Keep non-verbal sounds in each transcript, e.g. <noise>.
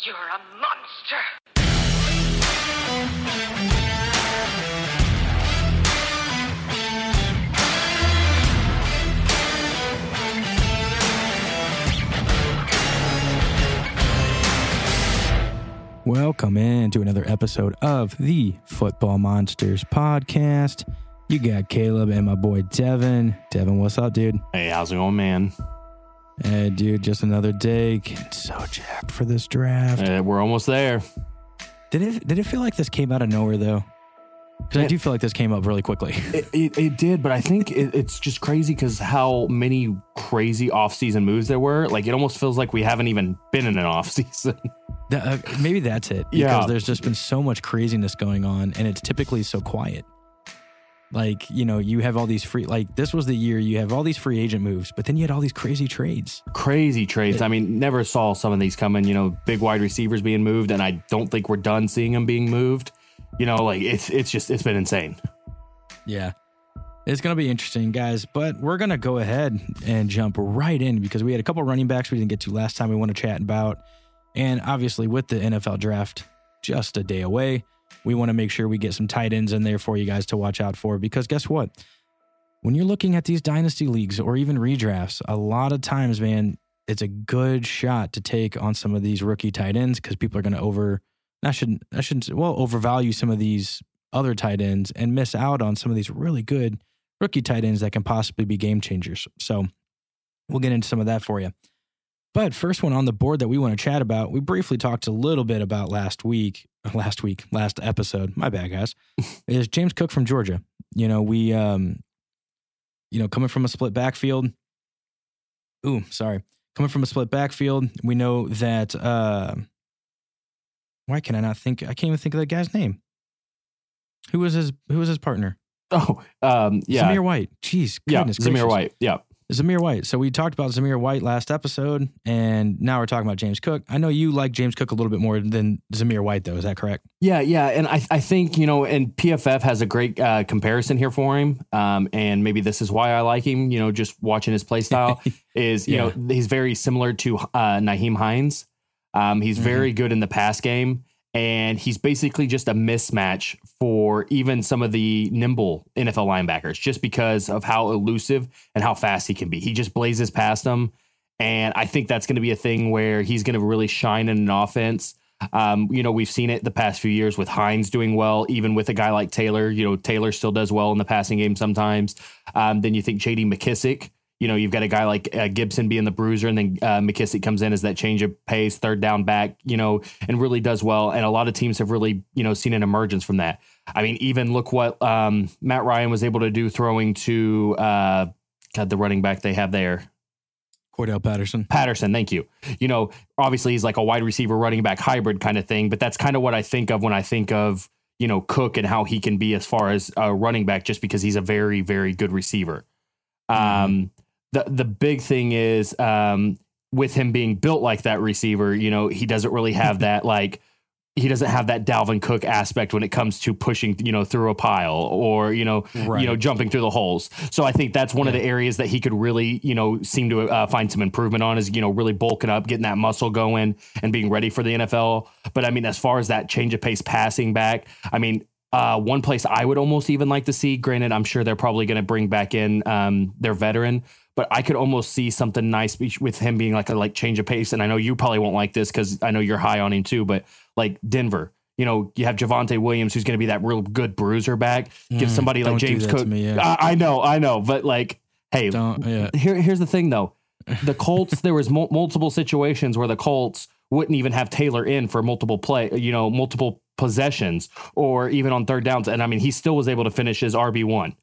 You're a monster. Welcome in to another episode of the Football Monsters podcast. You got Caleb and my boy Devin. Devin, what's up, dude? Hey, how's it going, man? Hey, dude, just another day. Getting so jacked for this draft. Uh, we're almost there. Did it did it feel like this came out of nowhere though? Because I do feel like this came up really quickly. <laughs> It, it, it did, but I think it, it's just crazy because how many crazy off-season moves there were. Like it almost feels like we haven't even been in an off-season. <laughs> That- uh, maybe that's it. Because Yeah. there's just been so much craziness going on, and it's typically so quiet. Like you know, you have all these free. Like this was the year you have all these free agent moves, but then you had all these crazy trades. crazy trades. I mean, never saw some of these coming. You know, big wide receivers being moved, and I don't think we're done seeing them being moved. You know, like it's it's just it's been insane. Yeah. It's going to be interesting, guys, but we're going to go ahead and jump right in because we had a couple running backs we didn't get to last time we want to chat about. And obviously, with the NFL draft just a day away, we want to make sure we get some tight ends in there for you guys to watch out for because guess what? When you're looking at these dynasty leagues or even redrafts, a lot of times, man, it's a good shot to take on some of these rookie tight ends because people are going to over, I shouldn't, I shouldn't, well, overvalue some of these other tight ends and miss out on some of these really good rookie tight ends that can possibly be game changers. So we'll get into some of that for you. But first one on the board that we want to chat about, we briefly talked a little bit about last week, <laughs> last week, last episode. My bad, guys. <laughs> is James Cook from Georgia. You know, we, um, you know, coming from a split backfield. Ooh, sorry. Coming from a split backfield, we know that. Uh, why can I not think? I can't even think of that guy's name. Who was his? Who was his partner? Oh, um, yeah, Zamir White. Jeez, goodness Zamir gracious. White. Yeah, Zamir White. So we talked about Zamir White last episode, and now we're talking about James Cook. I know you like James Cook a little bit more than Zamir White, though. Is that correct? Yeah, yeah, and I, I think you know, and PFF has a great uh, comparison here for him, um, and maybe this is why I like him. You know, just watching his play style <laughs> is you Yeah. know he's very similar to uh, Nyheim Hines. Um, he's Mhm. very good in the pass game, and he's basically just a mismatch for even some of the nimble NFL linebackers, just because of how elusive and how fast he can be. He just blazes past them, and I think that's going to be a thing where he's going to really shine in an offense. Um, you know, we've seen it the past few years with Hines doing well, even with a guy like Taylor. You know, Taylor still does well in the passing game sometimes. Um, then you think J.D. McKissic. You know, you've got a guy like uh, Gibson being the bruiser, and then uh, McKissic comes in as that change of pace, third down back. You know, and really does well. And a lot of teams have really, you know, seen an emergence from that. I mean, even look what um, Matt Ryan was able to do throwing to uh, God, the running back they have there. Cordarrelle Patterson. Patterson, thank you. You know, obviously he's like a wide receiver running back hybrid kind of thing, but that's kind of what I think of when I think of, you know, Cook and how he can be as far as a running back just because he's a very very good receiver. Um the the big thing is um with him being built like that receiver, you know, he doesn't really have that <laughs> like he doesn't have that Dalvin Cook aspect when it comes to pushing, you know, through a pile or, you know, Right. you know, jumping through the holes. So I think that's one of the areas that he could really, you know, seem to uh, find some improvement on is, you know, really bulking up, getting that muscle going and being ready for the NFL. But I mean, as far as that change of pace passing back, I mean, uh, one place I would almost even like to see, granted, I'm sure they're probably going to bring back in um, their veteran, but I could almost see something nice with him being like a like change of pace. And I know you probably won't like this because I know you're high on him too, but like Denver, you know, you have Javonte Williams, who's going to be that real good bruiser back. Give Mm, somebody like James Cook. me, yeah. I, I know, I know, but like, hey. Yeah. here, here's the thing though. The Colts, there was mul- multiple situations where the Colts wouldn't even have Taylor in for multiple play, you know, multiple possessions or even on third downs. And I mean, he still was able to finish his RB one,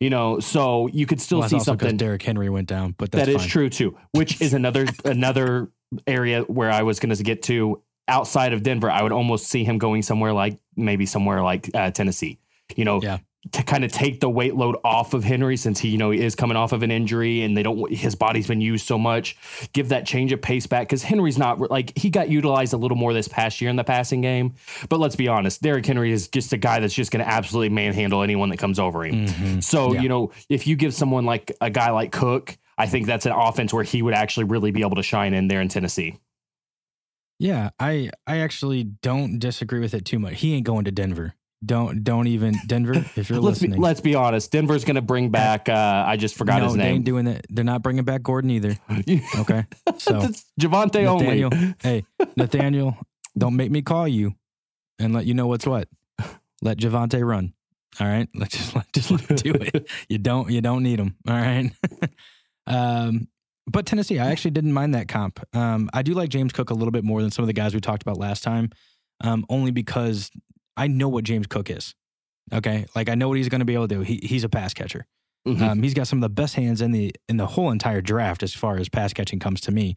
you know, so you could still Well, see something Derrick Henry went down, but that's that is fine. true too, which is another, another area where I was going to get to outside of Denver. I would almost see him going somewhere like maybe somewhere like uh, Tennessee, you know, Yeah. To kind of take the weight load off of Henry since he, you know, he is coming off of an injury and they don't, his body's been used so much. Give that change of pace back because Henry's not like he got utilized a little more this past year in the passing game. But let's be honest, Derrick Henry is just a guy that's just going to absolutely manhandle anyone that comes over him. Mhm. So, Yeah. you know, if you give someone like a guy like Cook, I think that's an offense where he would actually really be able to shine in there in Tennessee. Yeah, I I actually don't disagree with it too much. He ain't going to Denver. Don't don't even Denver if you're <laughs> let's be, listening. let's be honest. Denver's going to bring back. Uh, I just forgot no, his they name. ain't doing that. They're not bringing back Gordon either. <laughs> Okay, so <laughs> Javonte only. Hey Nathaniel, don't make me call you and let you know what's what. Let Javonte run. All right, let's just let just let him do it. You don't you don't need him. All right. um, but Tennessee, I actually didn't mind that comp. Um, I do like James Cook a little bit more than some of the guys we talked about last time, um, only because I know what James Cook is. Okay, like I know what he's going to be able to do. He, he's a pass catcher. Mhm. Um, he's got some of the best hands in the in the whole entire draft as far as pass catching comes to me.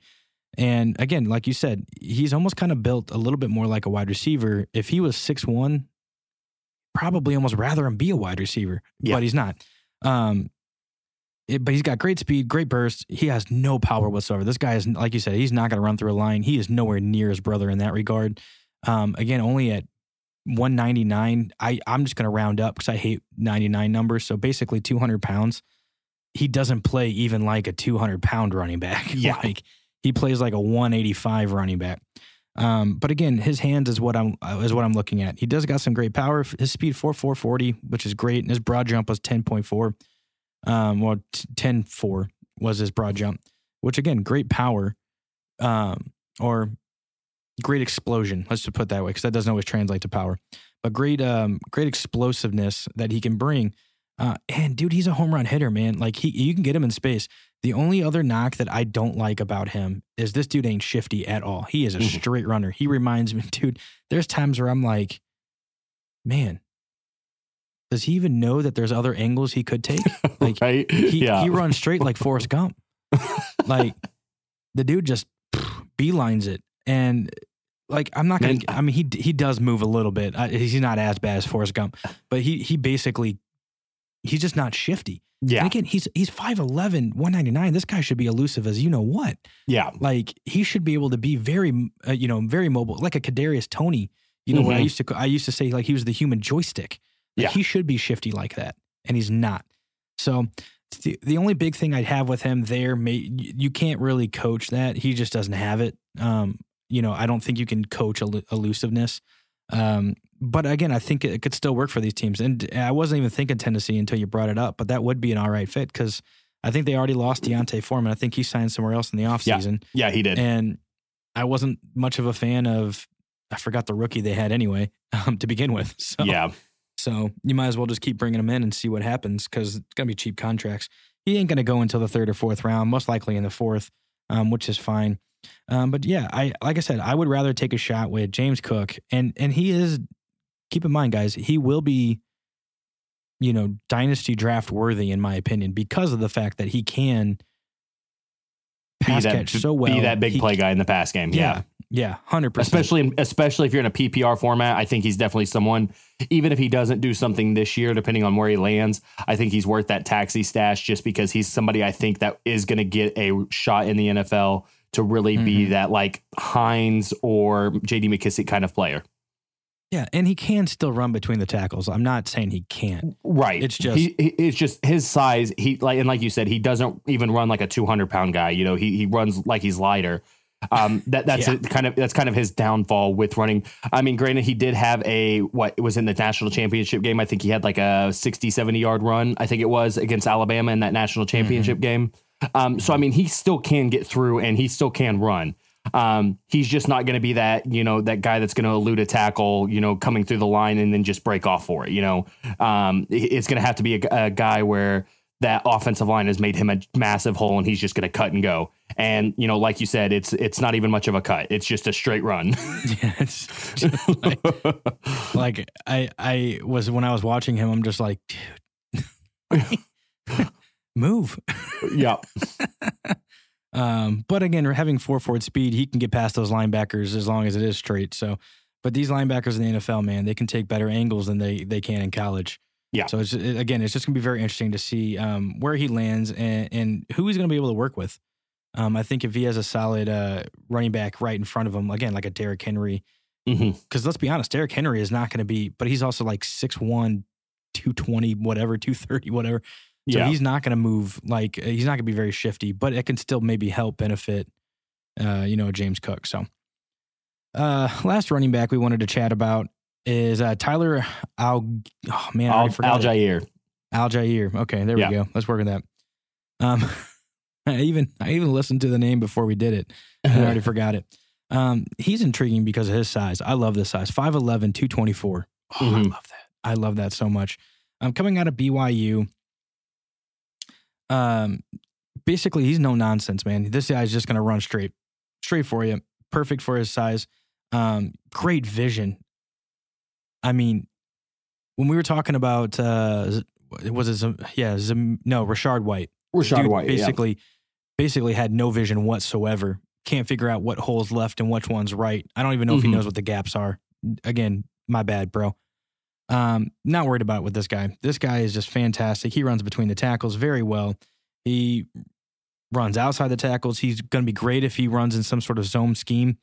And again, like you said, he's almost kind of built a little bit more like a wide receiver. If he was six one, probably almost rather him be a wide receiver, Yeah. but he's not. Um, it- but he's got great speed, great burst. He has no power whatsoever. This guy is, like you said, he's not going to run through a line. He is nowhere near his brother in that regard. Um, again, only at 199. I, I'm just going to round up because I hate 99 numbers. So basically 200 pounds. He doesn't play even like a 200 pound running back. <laughs> Yeah. like he plays like a 185 running back. Um, but again, his hands is what I'm uh, is what I'm looking at. He does got some great power. His speed four four forty, which is great, and his broad jump was ten point four. Um, well, t- 10 4 was his broad jump, which again, great power, um, or great explosion. Let's just put it that way, because that doesn't always translate to power. But great, um, great explosiveness that he can bring. Uh, and dude, he's a home run hitter, man. Like he, you can get him in space. The only other knock that I don't like about him is this dude ain't shifty at all. He is a Mhm. straight runner. He reminds me, <laughs> dude. There's times where I'm like, man, does he even know that there's other angles he could take? <laughs> Like, right? He yeah. he runs straight like Forrest <laughs> Gump. like the dude just beelines it, and like I'm not gonna. Man, I mean, he he does move a little bit. I, he's not as bad as Forrest Gump, but he he basically he's just not shifty. yeah. And again, he's he's 5'11", 199. This guy should be elusive as you know what. yeah. Like he should be able to be very uh, you know very mobile, like a Kadarius Toney. You know what I Mhm. used to I used to say like he was the human joystick. Like, Yeah. he should be shifty like that, and he's not. So the the only big thing I'd have with him there, may, you you can't really coach that. He just doesn't have it. Um, you know, I don't think you can coach elu- elusiveness. Um, but again, I think it, could still work for these teams. And I wasn't even thinking Tennessee until you brought it up, but that would be an all right fit because I think they already lost D'Onta Foreman. I think he signed somewhere else in the offseason. Yeah, he did. And I wasn't much of a fan of, I forgot the rookie they had anyway <laughs> um, to begin with. <laughs> So, yeah. so you might as well just keep bringing him in and see what happens because it's going to be cheap contracts. He ain't going to go until the third or fourth round, most likely in the fourth, um, which is fine. Um, but yeah, I like I said, I would rather take a shot with James Cook, and and he is. Keep in mind, guys, he will be, you know, dynasty draft worthy in my opinion because of the fact that he can Be pass that, catch so well. be that big He- play guy in the pass game. Yeah. Yeah, yeah, hundred percent. Especially, especially if you're in a PPR format, I think he's definitely someone. Even if he doesn't do something this year, depending on where he lands, I think he's worth that taxi stash just because he's somebody I think that is going to get a shot in the NFL to really be Mhm. that like Hines or JD McKissic kind of player. Yeah, and he can still run between the tackles. I'm not saying he can't. Right. It's just- he, he, it's just his size. He like and like you said, he doesn't even run like a 200 pound guy. You know, he he runs like he's lighter. Um, that that's Yeah. a, kind of that's kind of his downfall with running. I mean, granted, he did have a what it was in the national championship game. I think he had like a 60, 70 yard run. I think it was against Alabama in that national championship game. Um, so I mean, he still can get through and he still can run. Um, he's just not going to be that, you know, that guy that's going to elude a tackle, you know, coming through the line and then just break off for it. You know, um, it's going to have to be a, a guy where that offensive line has made him a massive hole and he's just going to cut and go. And you know, like you said, it's it's not even much of a cut. It's just a straight run. <laughs> Just like, like I I was when I was watching him, I'm just like, dude, <laughs> <laughs> move. yeah, <laughs> Um, but again, having four forward speed, he can get past those linebackers as long as it is straight. So, but these linebackers in the NFL, man, they can take better angles than they they can in college. Yeah. So it's it, again, it's just gonna be very interesting to see um, where he lands and, and who he's gonna be able to work with. Um, I think if he has a solid uh, running back right in front of him, again, like a Derrick Henry, hmm because let's be honest, Derrick Henry is not going to be, but he's also like 6'1, 220, whatever, 230, whatever. So yeah, he's not going to move like uh, he's not going to be very shifty, but it can still maybe help benefit, uh, you know, James Cook. So uh, last running back we wanted to chat about is uh, Tyler Al. Oh man, I Al, Al. Jair. Al Jair. Okay, there Yeah. we go. Let's work on that. Um, <laughs> I even I even listened to the name before we did it. I already <laughs> forgot it. Um, he's intriguing because of his size. I love this size 5'11, 224. Oh, I Mhm. love that. I love that so much. I'm um, coming out of BYU, um, basically, he's no nonsense, man. This guy's just going to run straight, straight for you. Perfect for his size. Um, great vision. I mean, when we were talking about, uh, was it, yeah, Zim, no, Rashard White dude White. yeah. basically basically had no vision whatsoever. Can't figure out what holes left and which one's right. I don't even know if he Mhm. knows what the gaps are. Again, my bad, bro. Um, not worried about it with this guy. This guy is just fantastic. He runs between the tackles very well. He runs outside the tackles. He's going to be great if he runs in some sort of zone scheme.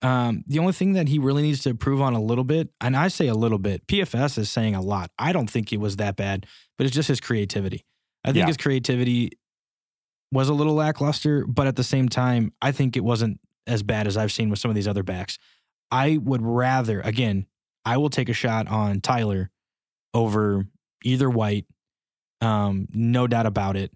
Um, the only thing that he really needs to improve on a little bit, and I say a little bit, PFF is saying a lot. I don't think it was that bad, but it's just his creativity. I think Yeah. his creativity was a little lackluster, but at the same time, I think it wasn't as bad as I've seen with some of these other backs. I would rather, again, I will take a shot on Tyler over either White, um, no doubt about it.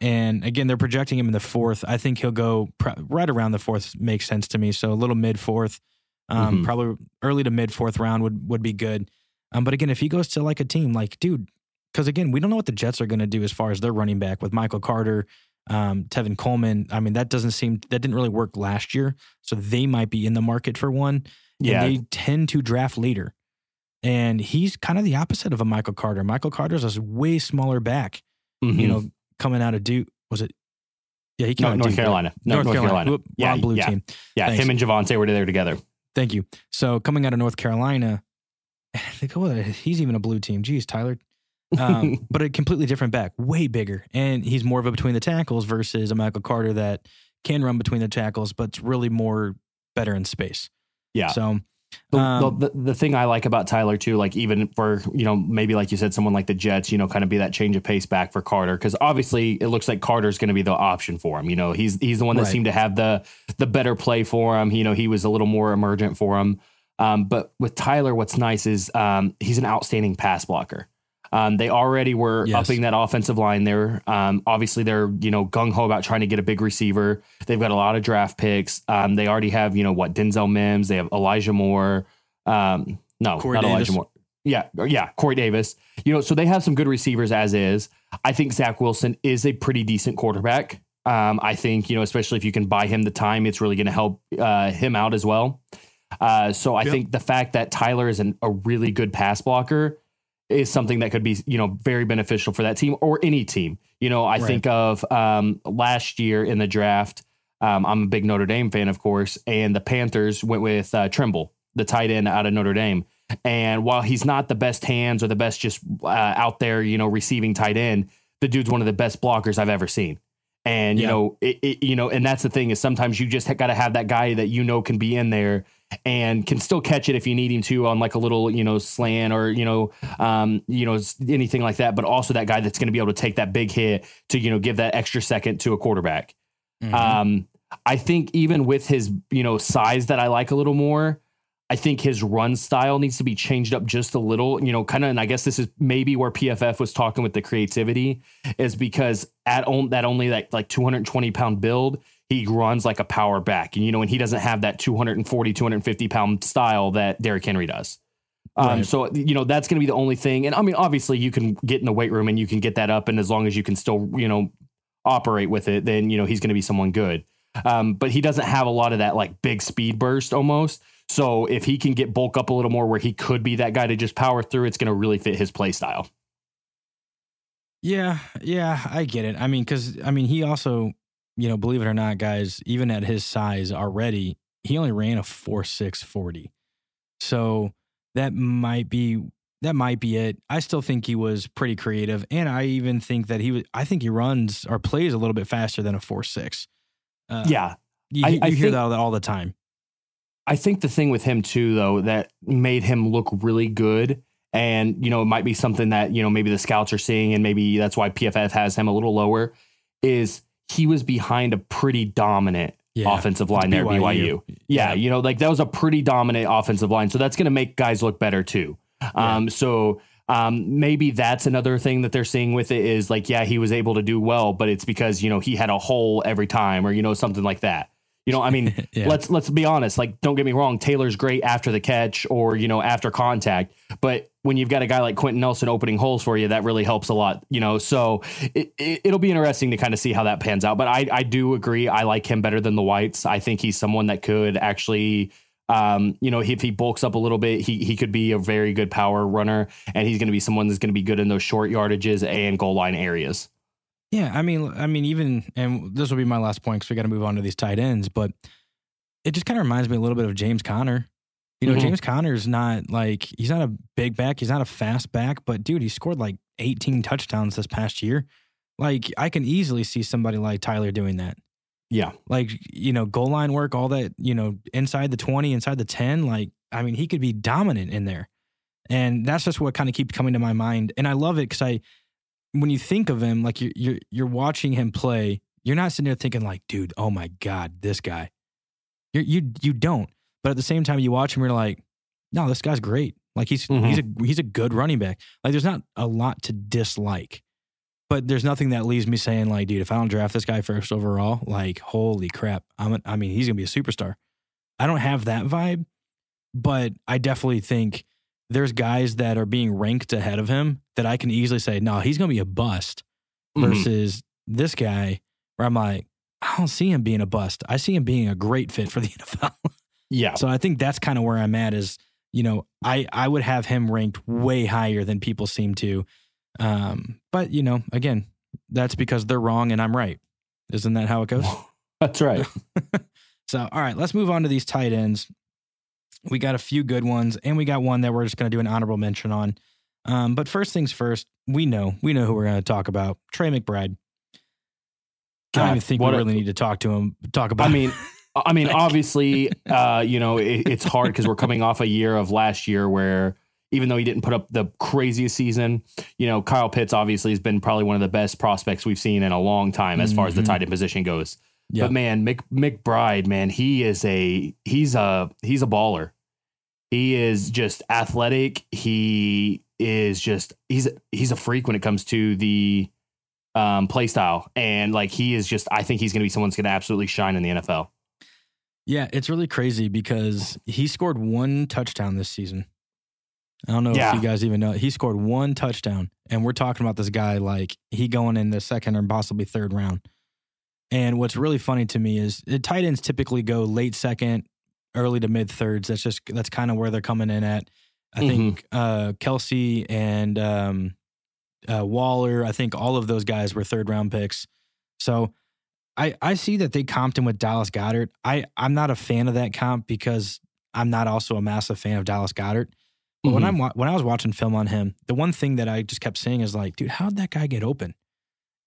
And again, they're projecting him in the fourth. I think he'll go pr- right around the fourth. Makes sense to me. So a little mid fourth, um, Mhm. probably early to mid fourth round would would be good. Um, but again, if he goes to like a team, like dude, because again, we don't know what the Jets are going to do as far as their running back with Michael Carter, um, Tevin Coleman. I mean, that doesn't seem that didn't really work last year. So they might be in the market for one. Yeah. And they tend to draft later. And he's kind of the opposite of a Michael Carter. Michael Carter's a way smaller back, Mhm. you know, coming out of Duke. Was it? Yeah, he came no, out of North Duke. Carolina. No, North, Carolina. Whoop, Yeah, wrong blue yeah. team. Yeah, Thanks. him and Javonte were there together. Thank you. So coming out of North Carolina, I think, oh, he's even a blue team. Geez, Tyler. Um, <laughs> but a completely different back, way bigger. And he's more of a between the tackles versus a Michael Carter that can run between the tackles, but's really more better in space. Yeah. So The, Um, the, the, thing I like about Tyler too, like even for you know maybe like you said, someone like the Jets, you know, kind of be that change of pace back for Carter because obviously it looks like Carter's going to be the option for him. You know, he's he's the one that Right. seemed to have the the better play for him. You know, he was a little more emergent for him. Um, but with Tyler, what's nice is um, he's an outstanding pass blocker. Um, they already were Yes. upping that offensive line there. Um, obviously, they're you know gung ho about trying to get a big receiver. They've got a lot of draft picks. Um, they already have you know what Denzel Mims. They have Elijah Moore. Um, no, Corey not Davis. Elijah Moore. Yeah, yeah, Corey Davis. You know, so they have some good receivers as is. I think Zach Wilson is a pretty decent quarterback. Um, I think you know, especially if you can buy him the time, it's really going to help uh, him out as well. Uh, so I Yep. think the fact that Tyler is an, a really good pass blocker is something that could be you know very beneficial for that team or any team. You know, I Right. think of um, last year in the draft. Um, I'm a big Notre Dame fan, of course, and the Panthers went with uh, Tremble, the tight end out of Notre Dame. And while he's not the best hands or the best just uh, out there, you know, receiving tight end, the dude's one of the best blockers I've ever seen. And you Yeah. know, it, it, you know, and that's the thing is sometimes you just got to have that guy that you know can be in there and can still catch it if you need him to on like a little you know slant or you know um you know anything like that but also that guy that's going to be able to take that big hit to you know give that extra second to a quarterback Mhm. um i think even with his you know size that i like a little more i think his run style needs to be changed up just a little you know kind of and i guess this is maybe where pff was talking with the creativity is because at on, that only like like 220 pound build he runs like a power back. And you know and he doesn't have that 240 250 pound style that Derrick Henry does. Um, Right. so you know that's going to be the only thing. And I mean obviously you can get in the weight room and you can get that up. And as long as you can still you know operate with it then you know he's going to be someone good. Um, but he doesn't have a lot of that like big speed burst almost. So if he can get bulk up a little more where he could be that guy to just power through it's going to really fit his play style. Yeah, yeah, I get it. I mean, because I mean, he also, you know, believe it or not, guys, even at his size already, he only ran a four six forty. So that might be that might be it. I still think he was pretty creative, and I even think that he was. I think he runs or plays a little bit faster than a four six. Uh, yeah you, I- you I hear think- that all the time. I think the thing with him too, though, that made him look really good, and you know, it might be something that you know maybe the scouts are seeing, and maybe that's why PFF has him a little lower, is he was behind a pretty dominant Yeah. offensive line there BYU. BYU. Yeah, Yeah. you know, like that was a pretty dominant offensive line. So that's going to make guys look better too. Um, so um, maybe that's another thing that they're seeing with it is like, yeah, he was able to do well, but it's because you know he had a hole every time, or you know something like that. You know, I mean, <laughs> Yeah. let's let's be honest. Like, don't get me wrong, Taylor's great after the catch or you know after contact, but when you've got a guy like Quenton Nelson opening holes for you, that really helps a lot. You know, so it, it, it'll be interesting to kind of see how that pans out. But I I do agree, I like him better than the Whites. I think he's someone that could actually. Um, you know, if he bulks up a little bit, he he could be a very good power runner, and he's going to be someone that's going to be good in those short yardages and goal line areas. Yeah, I mean, I mean, even and this will be my last point because we got to move on to these tight ends. But it just kind of reminds me a little bit of James Conner. You know, Mhm. James Conner's not like he's not a big back, he's not a fast back, but dude, he scored like 18 touchdowns this past year. Like I can easily see somebody like Tyler doing that. Yeah, Like you know, goal line work, all that. You know, inside the 20, inside the 10. Like I mean, he could be dominant in there, and that's just what kind of keeps coming to my mind. And I love it because I when you think of him, like you're you're you're watching him play, you're not sitting there thinking like, dude, oh my god, this guy. You you you don't. But at the same time, you watch him, you're like, no, this guy's great. Like he's he's a he's a good running back. Like there's not a lot to dislike, but there's nothing that leaves me saying like, dude, if I don't draft this guy first overall, like holy crap, I'm a, I mean he's gonna be a superstar. I don't have that vibe, but I definitely think there's guys that are being ranked ahead of him that I can easily say, no, he's gonna be a bust Mhm. versus this guy where I'm like, I don't see him being a bust. I see him being a great fit for the <laughs> NFL. Yeah, so I think that's kind of where I'm at is, you know, I, I would have him ranked way higher than people seem to. Um, but you know, again, that's because they're wrong and I'm right. Isn't that how it goes? <laughs> that's right. <laughs> So, all right, let's move on to these tight ends. We got a few good ones, and we got one that we're just going to do an honorable mention on. Um, but first things first, we know we know who we're going to talk about. Trey McBride. I don't even think we what a- really need to talk to him. Talk about. I mean, <laughs> I mean, <laughs> obviously, uh, you know, it, it's hard because we're coming off a year of last year where even though he didn't put up the craziest season, you know, Kyle Pitts obviously has been probably one of the best prospects we've seen in a long time as far as the Mhm. tight end position goes. Yeah. But man, Mc, McBride, man, he is a he's a he's a baller. He is just athletic. He is just he's he's a freak when it comes to the um play style. And like he is just I think he's gonna be someone that's gonna absolutely shine in the NFL. Yeah, it's really crazy because he scored one touchdown this season. I don't know Yeah. if you guys even know. He scored one touchdown, and we're talking about this guy like he going in the second or possibly third round. And what's really funny to me is the tight ends typically go late second, early to mid thirds. That's just that's kind of where they're coming in at. I think uh, Kelce and um, uh, Waller. I think all of those guys were third round picks. So I I see that they comped him with Dallas Goedert. I I'm not a fan of that comp because I'm not also a massive fan of Dallas Goedert. But when Mhm. I'm when I was watching film on him, the one thing that I just kept saying is like, dude, how'd that guy get open?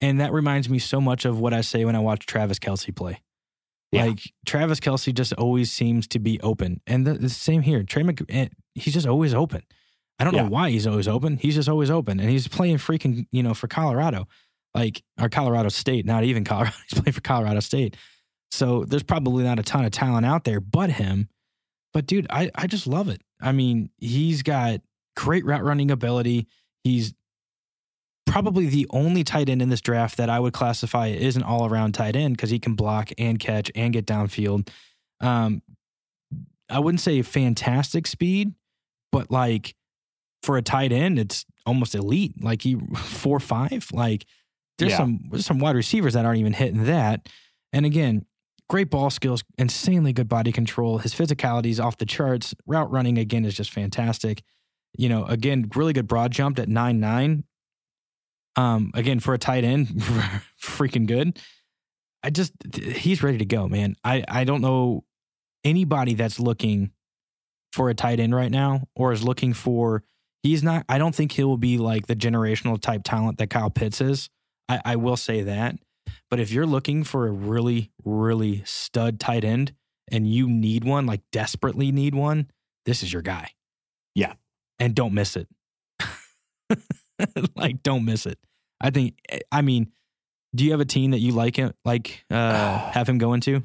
And that reminds me so much of what I say when I watch Travis Kelce play. Yeah. Like Travis Kelce just always seems to be open, and the, the same here. Trey Mc, eh, he's just always open. I don't Yeah. know why he's always open. He's just always open, and he's playing freaking you know for Colorado, like or Colorado State, not even Colorado. <laughs> He's playing for Colorado State, so there's probably not a ton of talent out there but him. But dude, I I just love it. I mean, he's got great route running ability. He's probably the only tight end in this draft that I would classify as an all around tight end because he can block and catch and get downfield. Um, I wouldn't say fantastic speed, but like for a tight end, it's almost elite. Like he <laughs> four five. Like there's Yeah. some there's some wide receivers that aren't even hitting that. And again, great ball skills, insanely good body control. His physicality is off the charts. Route running again is just fantastic. You know, again, really good broad jump at nine nine. Um, again for a tight end, <laughs> freaking good. I just he's ready to go, man. I I don't know anybody that's looking for a tight end right now or is looking for he's not I don't think he'll be like the generational type talent that Kyle Pitts is. I, I will say that. But if you're looking for a really, really stud tight end and you need one, like desperately need one, this is your guy. Yeah. And don't miss it. <laughs> like, don't miss it. I think I mean, do you have a team that you like him like uh <sighs> have him go into?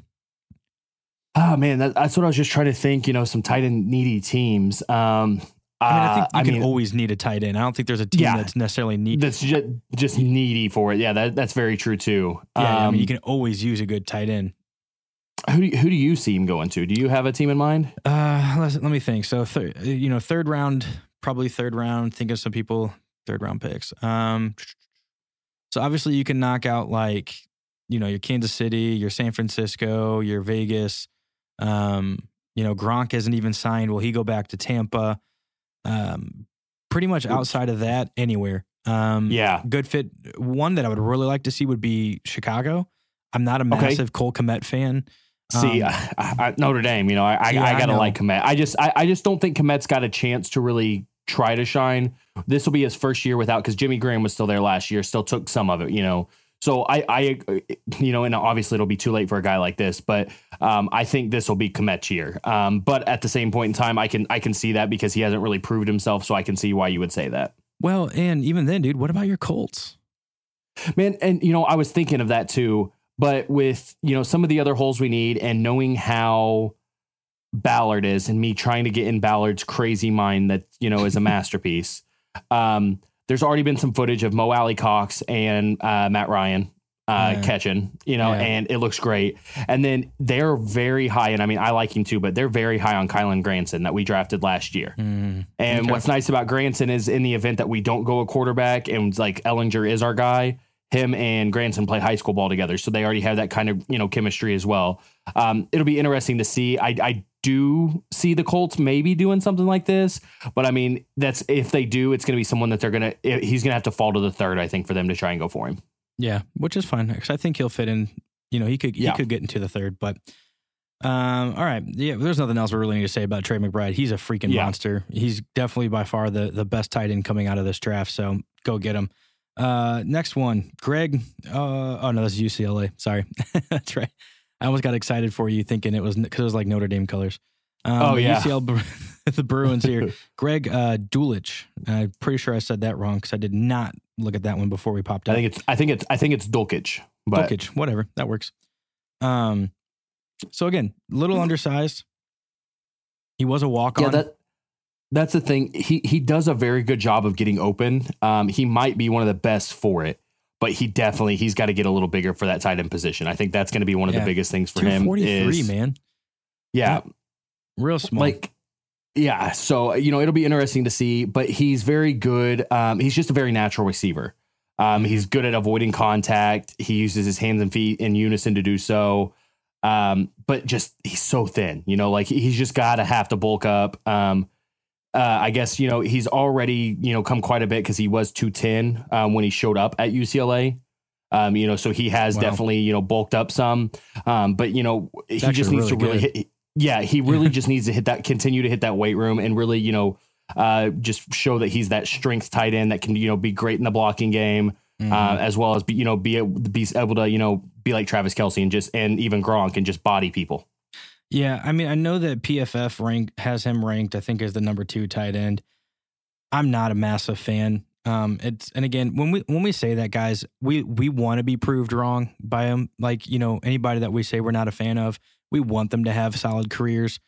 Oh man, that, that's what I was just trying to think. You know, some tight end needy teams. Um, I mean, I think uh, you I can mean, always need a tight end. I don't think there's a team Yeah. that's necessarily need. that's just just needy for it. Yeah, that, that's very true too. Yeah, I Um, mean, you can always use a good tight end. who do you, who do you see him going to? Do you have a team in mind? Uh, let's, let me think. So, thir- you know, third round, probably third round. Think of some people, third round picks. Um, so obviously you can knock out like, you know, your Kansas City, your San Francisco, your Vegas. Um, you know, Gronk isn't even signed. Will he go back to Tampa? Um, pretty much outside of that, anywhere. Um, Yeah, good fit. One that I would really like to see would be Chicago. I'm not a Okay. massive Cole Kmet fan. See, Um, I, I, Notre Dame. You know, I, I, Yeah, I I gotta know. like Kmet. I just, I, I just don't think Kmet's got a chance to really try to shine. This will be his first year without because Jimmy Graham was still there last year, still took some of it. You know, so I, I, you know, and obviously it'll be too late for a guy like this, but um, I think this will be Kmet's year. Um, but at the same point in time, I can, I can see that because he hasn't really proved himself, so I can see why you would say that. Well, and even then, dude, what about your Colts? Man, and you know, I was thinking of that too, but with, you know, some of the other holes we need and knowing how Ballard is and me trying to get in Ballard's crazy mind that, you know, is a <laughs> masterpiece. Um, there's already been some footage of Mo Alie-Cox and uh, Matt Ryan uh, Yeah. catching, you know, Yeah. and it looks great. And then they're very high, and I mean, I like him too, but they're very high on Kylen Granson that we drafted last year. Mm, And Okay. what's nice about Granson is in the event that we don't go a quarterback and like Ehlinger is our guy, him and Granson play high school ball together. So they already have that kind of, you know, chemistry as well. Um, it'll be interesting to see. I, I do see the Colts maybe doing something like this, but I mean, that's if they do, it's going to be someone that they're going to, he's going to have to fall to the third, I think, for them to try and go for him. yeah, which is fine because I think he'll fit in. You know, he could he Yeah. could get into the third, but um, all right, yeah. There's nothing else we really need to say about Trey McBride. He's a freaking Yeah. monster. He's definitely by far the the best tight end coming out of this draft. So go get him. Uh, next one, Greg. Uh, oh no, that's UCLA. Sorry, <laughs> that's right. I almost got excited for you thinking it was because it was like Notre Dame colors. Um, Oh, yeah. UCL, <laughs> the Bruins here. <laughs> Greg uh, Dulich. I'm pretty sure I said that wrong because I did not look at that one before we popped up. I think it's, I think it's, I think it's Dulkich, but Dulkich, whatever, that works. Um, so again, little undersized. He was a walk on. Yeah, that that's the thing. He he does a very good job of getting open. Um, he might be one of the best for it, but he definitely he's got to get a little bigger for that tight end position. I think that's going to be one of Yeah. the biggest things for him. 243, Is, man, Yeah, real small. like yeah. So you know it'll be interesting to see, but he's very good. Um, he's just a very natural receiver. Um, he's good at avoiding contact. He uses his hands and feet in unison to do so. Um, but just he's so thin, you know, like he's just got to have to bulk up. Um, uh, I guess you know he's already you know come quite a bit because he was two ten um, when he showed up at UCLA. Um, you know, so he has Wow. definitely you know bulked up some. Um, but you know he just needs to really really hit. Yeah, he really <laughs> just needs to hit that, continue to hit that weight room, and really you know uh, just show that he's that strength tight end that can you know be great in the blocking game Mhm. uh, as well as be you know be be able to you know be like Travis Kelce and just and even Gronk and just body people. Yeah, I mean, I know that PFF ranked has him ranked. I think as the number two tight end. I'm not a massive fan. Um, it's and again when we when we say that, guys, we we want to be proved wrong by him. Like you know anybody that we say we're not a fan of, we want them to have solid careers.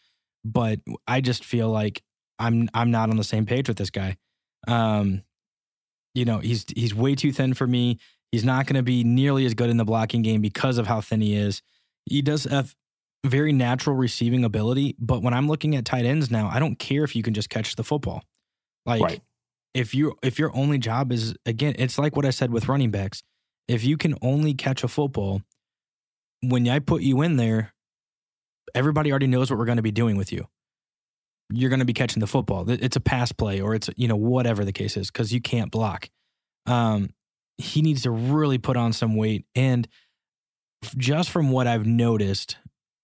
But I just feel like I'm I'm not on the same page with this guy. Um, you know he's he's way too thin for me. He's not going to be nearly as good in the blocking game because of how thin he is. He does have very natural receiving ability, but when I'm looking at tight ends now, I don't care if you can just catch the football. Like Right. if you if your only job is again, it's like what I said with running backs. If you can only catch a football, when I put you in there, everybody already knows what we're going to be doing with you. You're going to be catching the football. It's a pass play or it's you know whatever the case is because you can't block. Um, he needs to really put on some weight and just from what I've noticed,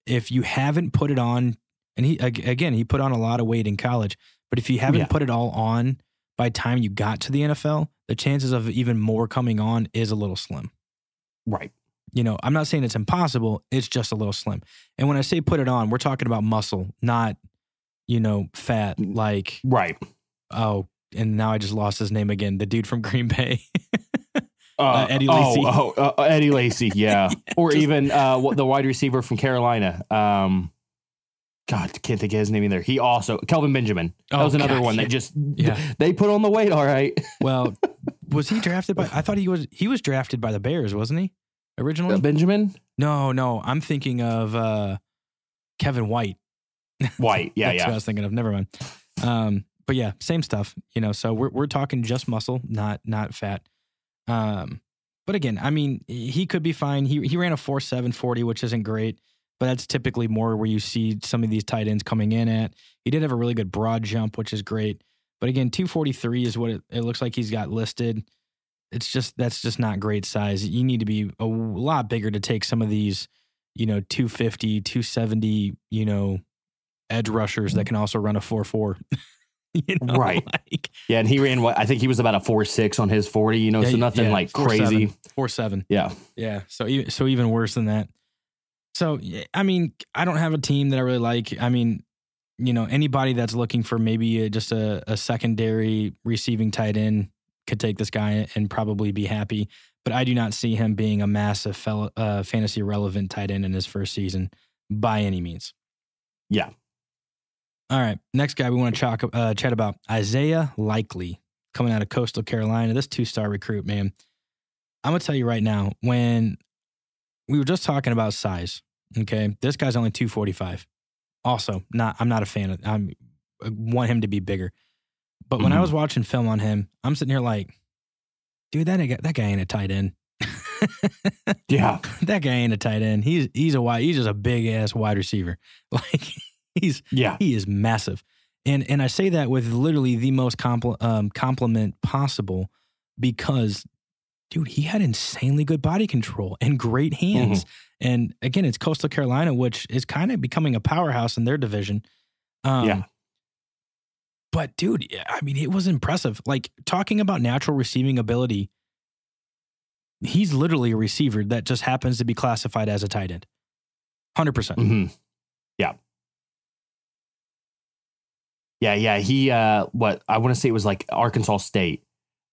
if you haven't put it on, and he again he put on a lot of weight in college, but if you haven't Yeah. put it all on by time you got to the NFL, the chances of even more coming on is a little slim. Right. You know, I'm not saying it's impossible, it's just a little slim. And when I say put it on, we're talking about muscle, not, you know, fat mm, like, Right. oh, and now I just lost his name again, the dude from Green Bay. <laughs> Uh, Eddie oh, Lacy. Oh, uh, Eddie Lacy. <laughs> Yeah. or Just- even uh, the wide receiver from Carolina. Um, God, can't think of his name either. He also Kelvin Benjamin. That Oh, was another God, one yeah. that just Yeah. they put on the weight. All right, <laughs> Well, was he drafted by? I thought he was. He was drafted by the Bears, wasn't he? Originally? Uh, Benjamin no, no. I'm thinking of uh, Kevin White. <laughs> White. Yeah, That's who I was thinking of. Never mind. Um, but yeah, same stuff. You know, so we're we're talking just muscle, not not fat. Um, but again, I mean, he could be fine. He he ran a four seven forty, which isn't great, but that's typically more where you see some of these tight ends coming in at. He did have a really good broad jump, which is great. But again, two forty three is what it, it looks like he's got listed. It's just that's just not great size. You need to be a lot bigger to take some of these, you know, 250, 270, you know, edge rushers that can also run a 4 4. <laughs> <laughs> you know, Right. Like, yeah. And he ran what I think he was about a four six on his forty. You know, so nothing like crazy. 4 7. Yeah, Yeah. So, so even worse than that. So, I mean, I don't have a team that I really like. I mean, you know, anybody that's looking for maybe a, just a, a secondary receiving tight end could take this guy and probably be happy. But I do not see him being a massive fel- uh, fantasy relevant tight end in his first season by any means. yeah. All right. Next guy we want to uh, chat about Isaiah Likely coming out of Coastal Carolina. This two star recruit, man. I'm going to tell you right now, when we were just talking about size, okay, this guy's only 245. Also, not I'm not a fan of I'm, I want him to be bigger. But when I Mhm. was watching film on him, I'm sitting here like, dude, that, guy- that guy ain't a tight end. Yeah. <laughs> that guy ain't a tight end. He's he's a wide, he's just a big ass wide receiver. <laughs> Like <laughs> he's Yeah. he is massive. And and I say that with literally the most compl- um, compliment possible because dude, he had insanely good body control and great hands. And again, it's Coastal Carolina, which is kind of becoming a powerhouse in their division. Um, Yeah. But dude, I mean, it was impressive. Like talking about natural receiving ability, he's literally a receiver that just happens to be classified as a tight end. 100%. percent hmm Yeah. Yeah, yeah. He uh what I want to say it was like Arkansas State.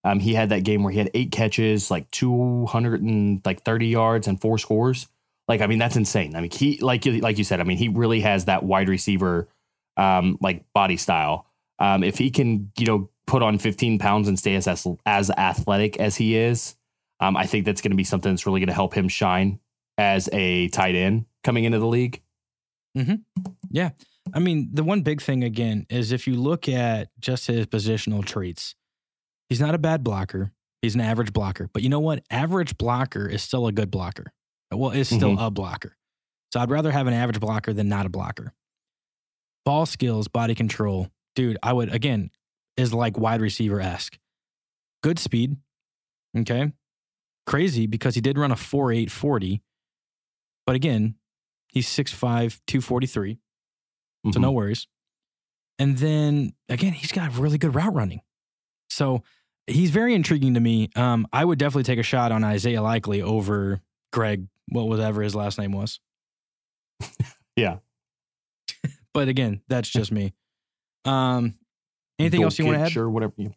Um he had that game where he had eight catches, like 200 and like 30 yards and four scores. Like I mean that's insane. I mean he like you- like you said, I mean he really has that wide receiver um like body style. Um if he can, you know, put on 15 pounds and stay as as, athletic as he is, um I think that's going to be something that's really going to help him shine as a tight end coming into the league. Yeah. I mean, the one big thing again is if you look at just his positional traits, he's not a bad blocker. He's an average blocker. But you know what? Average blocker is still a good blocker. Well, is still mm-hmm. a blocker. So I'd rather have an average blocker than not a blocker. Ball skills, body control. Dude, I would, again, is like wide receiver esque. Good speed. Okay. Crazy because he did run a 4 8 40. But again, he's 6'5, 243. So Mhm. no worries. And then again, he's got really good route running. So he's very intriguing to me. Um, I would definitely take a shot on Isaiah Likely over Greg, what whatever his last name was. <laughs> Yeah. <laughs> But again, that's just me. Um, anything else you want to add? Sure, whatever. You...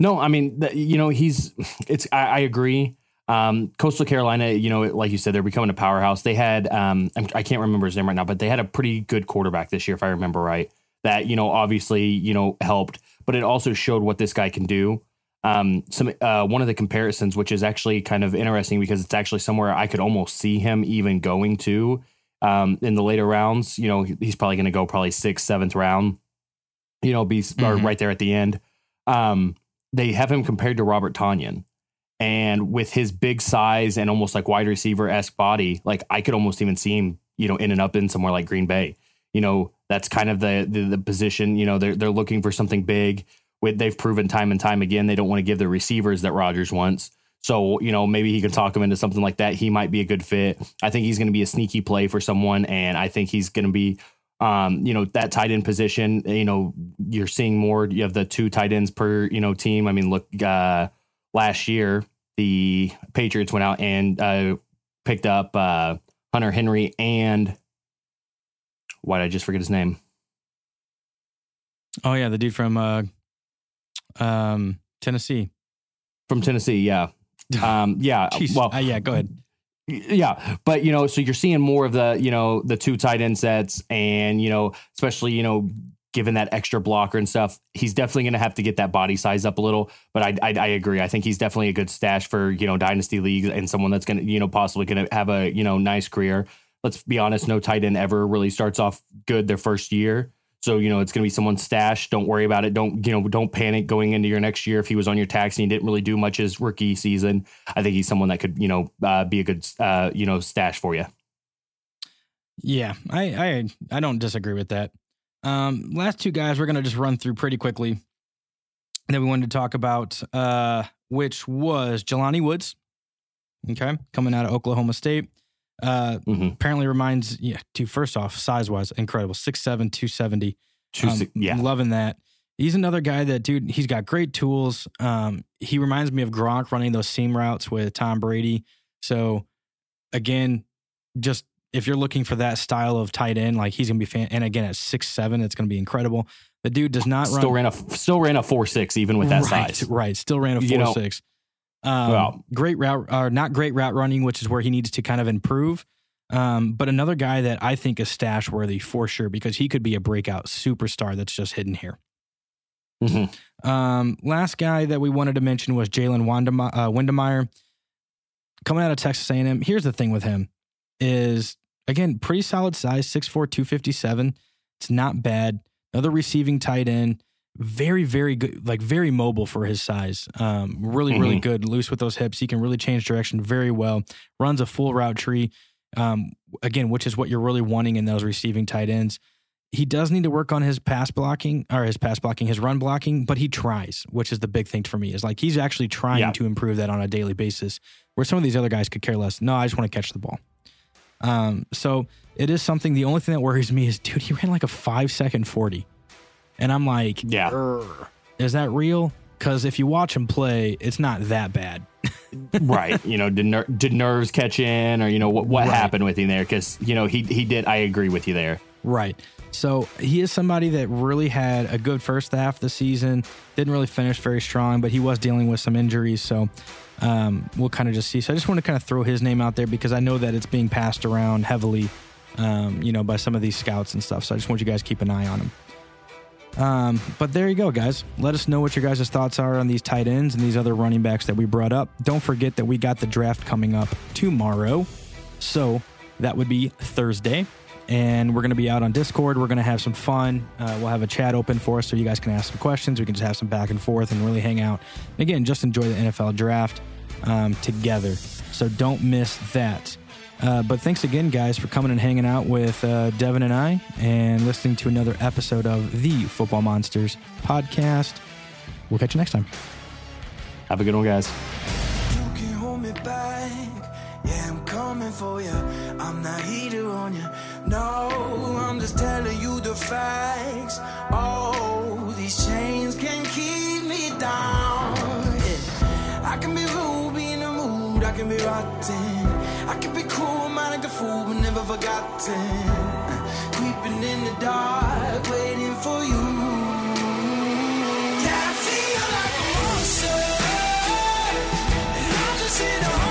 No, I mean, you know, he's. It's. I, I agree. Um, Coastal Carolina, you know, like you said, they're becoming a powerhouse. They had, um, I'm- can't remember his name right now, but they had a pretty good quarterback this year, if I remember right. That you know, obviously, you know, helped, but it also showed what this guy can do. Um, some uh, one of the comparisons, which is actually kind of interesting because it's actually somewhere I could almost see him even going to um, in the later rounds. You know, he's probably going to go probably sixth, seventh round. You know, be or Mhm. right there at the end. Um, they have him compared to Robert Tonyan. And with his big size and almost like wide receiver esque body, like I could almost even see him, you know, in and up in somewhere like Green Bay. You know, that's kind of the the, the position. You know, they're they're looking for something big. With they've proven time and time again they don't want to give the receivers that Rodgers wants. So you know maybe he can talk him into something like that. He might be a good fit. I think he's going to be a sneaky play for someone, and I think he's going to be um, you know, that tight end position, you know, you're seeing more. You have the two tight ends per, you know, team. I mean, look, uh, last year, the Patriots went out and uh, picked up uh, Hunter Henry and why did I just forget his name? Oh yeah, the dude from uh, um, Tennessee. From Tennessee. Yeah. <laughs> Um, yeah. Well, Uh, yeah, go ahead. <laughs> Yeah, but you know, so you're seeing more of the you know the two tight end sets, and you know, especially you know, given that extra blocker and stuff, he's definitely going to have to get that body size up a little. But I, I, I agree. I think he's definitely a good stash for you know dynasty leagues and someone that's going to you know possibly going to have a you know nice career. Let's be honest, no tight end ever really starts off good their first year. So, you know, it's going to be someone's stash. Don't worry about it. Don't, you know, don't panic going into your next year. If he was on your tax and he didn't really do much his rookie season, I think he's someone that could, you know, uh, be a good, uh, you know, stash for you. Yeah, I, I, I don't disagree with that. Um, last two guys we're going to just run through pretty quickly that we wanted to talk about, uh, which was Jelani Woods. Okay. Coming out of Oklahoma State. Uh, mm-hmm. apparently reminds yeah, to first off, size wise, incredible. 6'7, 270. Two, um, yeah. Loving that. He's another guy that, dude, he's got great tools. Um, he reminds me of Gronk running those seam routes with Tom Brady. So, again, just if you're looking for that style of tight end, like he's gonna be fan. And again, at six seven, it's gonna be incredible. The dude does not still run, ran a still ran a four six even with that right, size. Right, still ran a four you know, six. Um, well, great route, or uh, not great route running, which is where he needs to kind of improve. Um, but another guy that I think is stash worthy for sure because he could be a breakout superstar that's just hidden here. Mm-hmm. Um, last guy that we wanted to mention was Jalen uh, coming out of Texas A&M. Here's the thing with him is again pretty solid size, 6'4", 257. It's not bad. Another receiving tight end very, very good, like very mobile for his size. Um, really, mm-hmm. really good, loose with those hips. He can really change direction very well. Runs a full route tree. Um, again, which is what you're really wanting in those receiving tight ends. He does need to work on his pass blocking or his pass blocking, his run blocking, but he tries, which is the big thing for me. Is like he's actually trying yeah. to improve that on a daily basis, where some of these other guys could care less. No, I just want to catch the ball. Um, so it is something. The only thing that worries me is, dude, he ran like a five second forty. And I'm like, yeah, is that real? Because if you watch him play, it's not that bad. <laughs> right. You know, did, ner- did nerves catch in, or you know what what right. happened with him there? Because you know he he did. I agree with you there. Right. So he is somebody that really had a good first half of the season. Didn't really finish very strong, but he was dealing with some injuries. So um, we'll kind of just see. So I just want to kind of throw his name out there because I know that it's being passed around heavily, um, you know, by some of these scouts and stuff. So I just want you guys to keep an eye on him. Um, but there you go, guys. Let us know what your guys' thoughts are on these tight ends and these other running backs that we brought up. Don't forget that we got the draft coming up tomorrow. So that would be Thursday. And we're going to be out on Discord. We're going to have some fun. Uh, we'll have a chat open for us so you guys can ask some questions. We can just have some back and forth and really hang out. Again, just enjoy the NFL draft um, together. So don't miss that. Uh, but thanks again, guys, for coming and hanging out with uh, Devin and I and listening to another episode of the Football Monsters podcast. We'll catch you next time. Have a good one, guys. facts. Oh, these chains can keep me down. Yeah. I can be rude, in a mood, I can be rotten. I can be cruel, man, like a fool, but never forgotten. Creeping in the dark, waiting for you. Yeah, I feel like a monster. And I'm just in a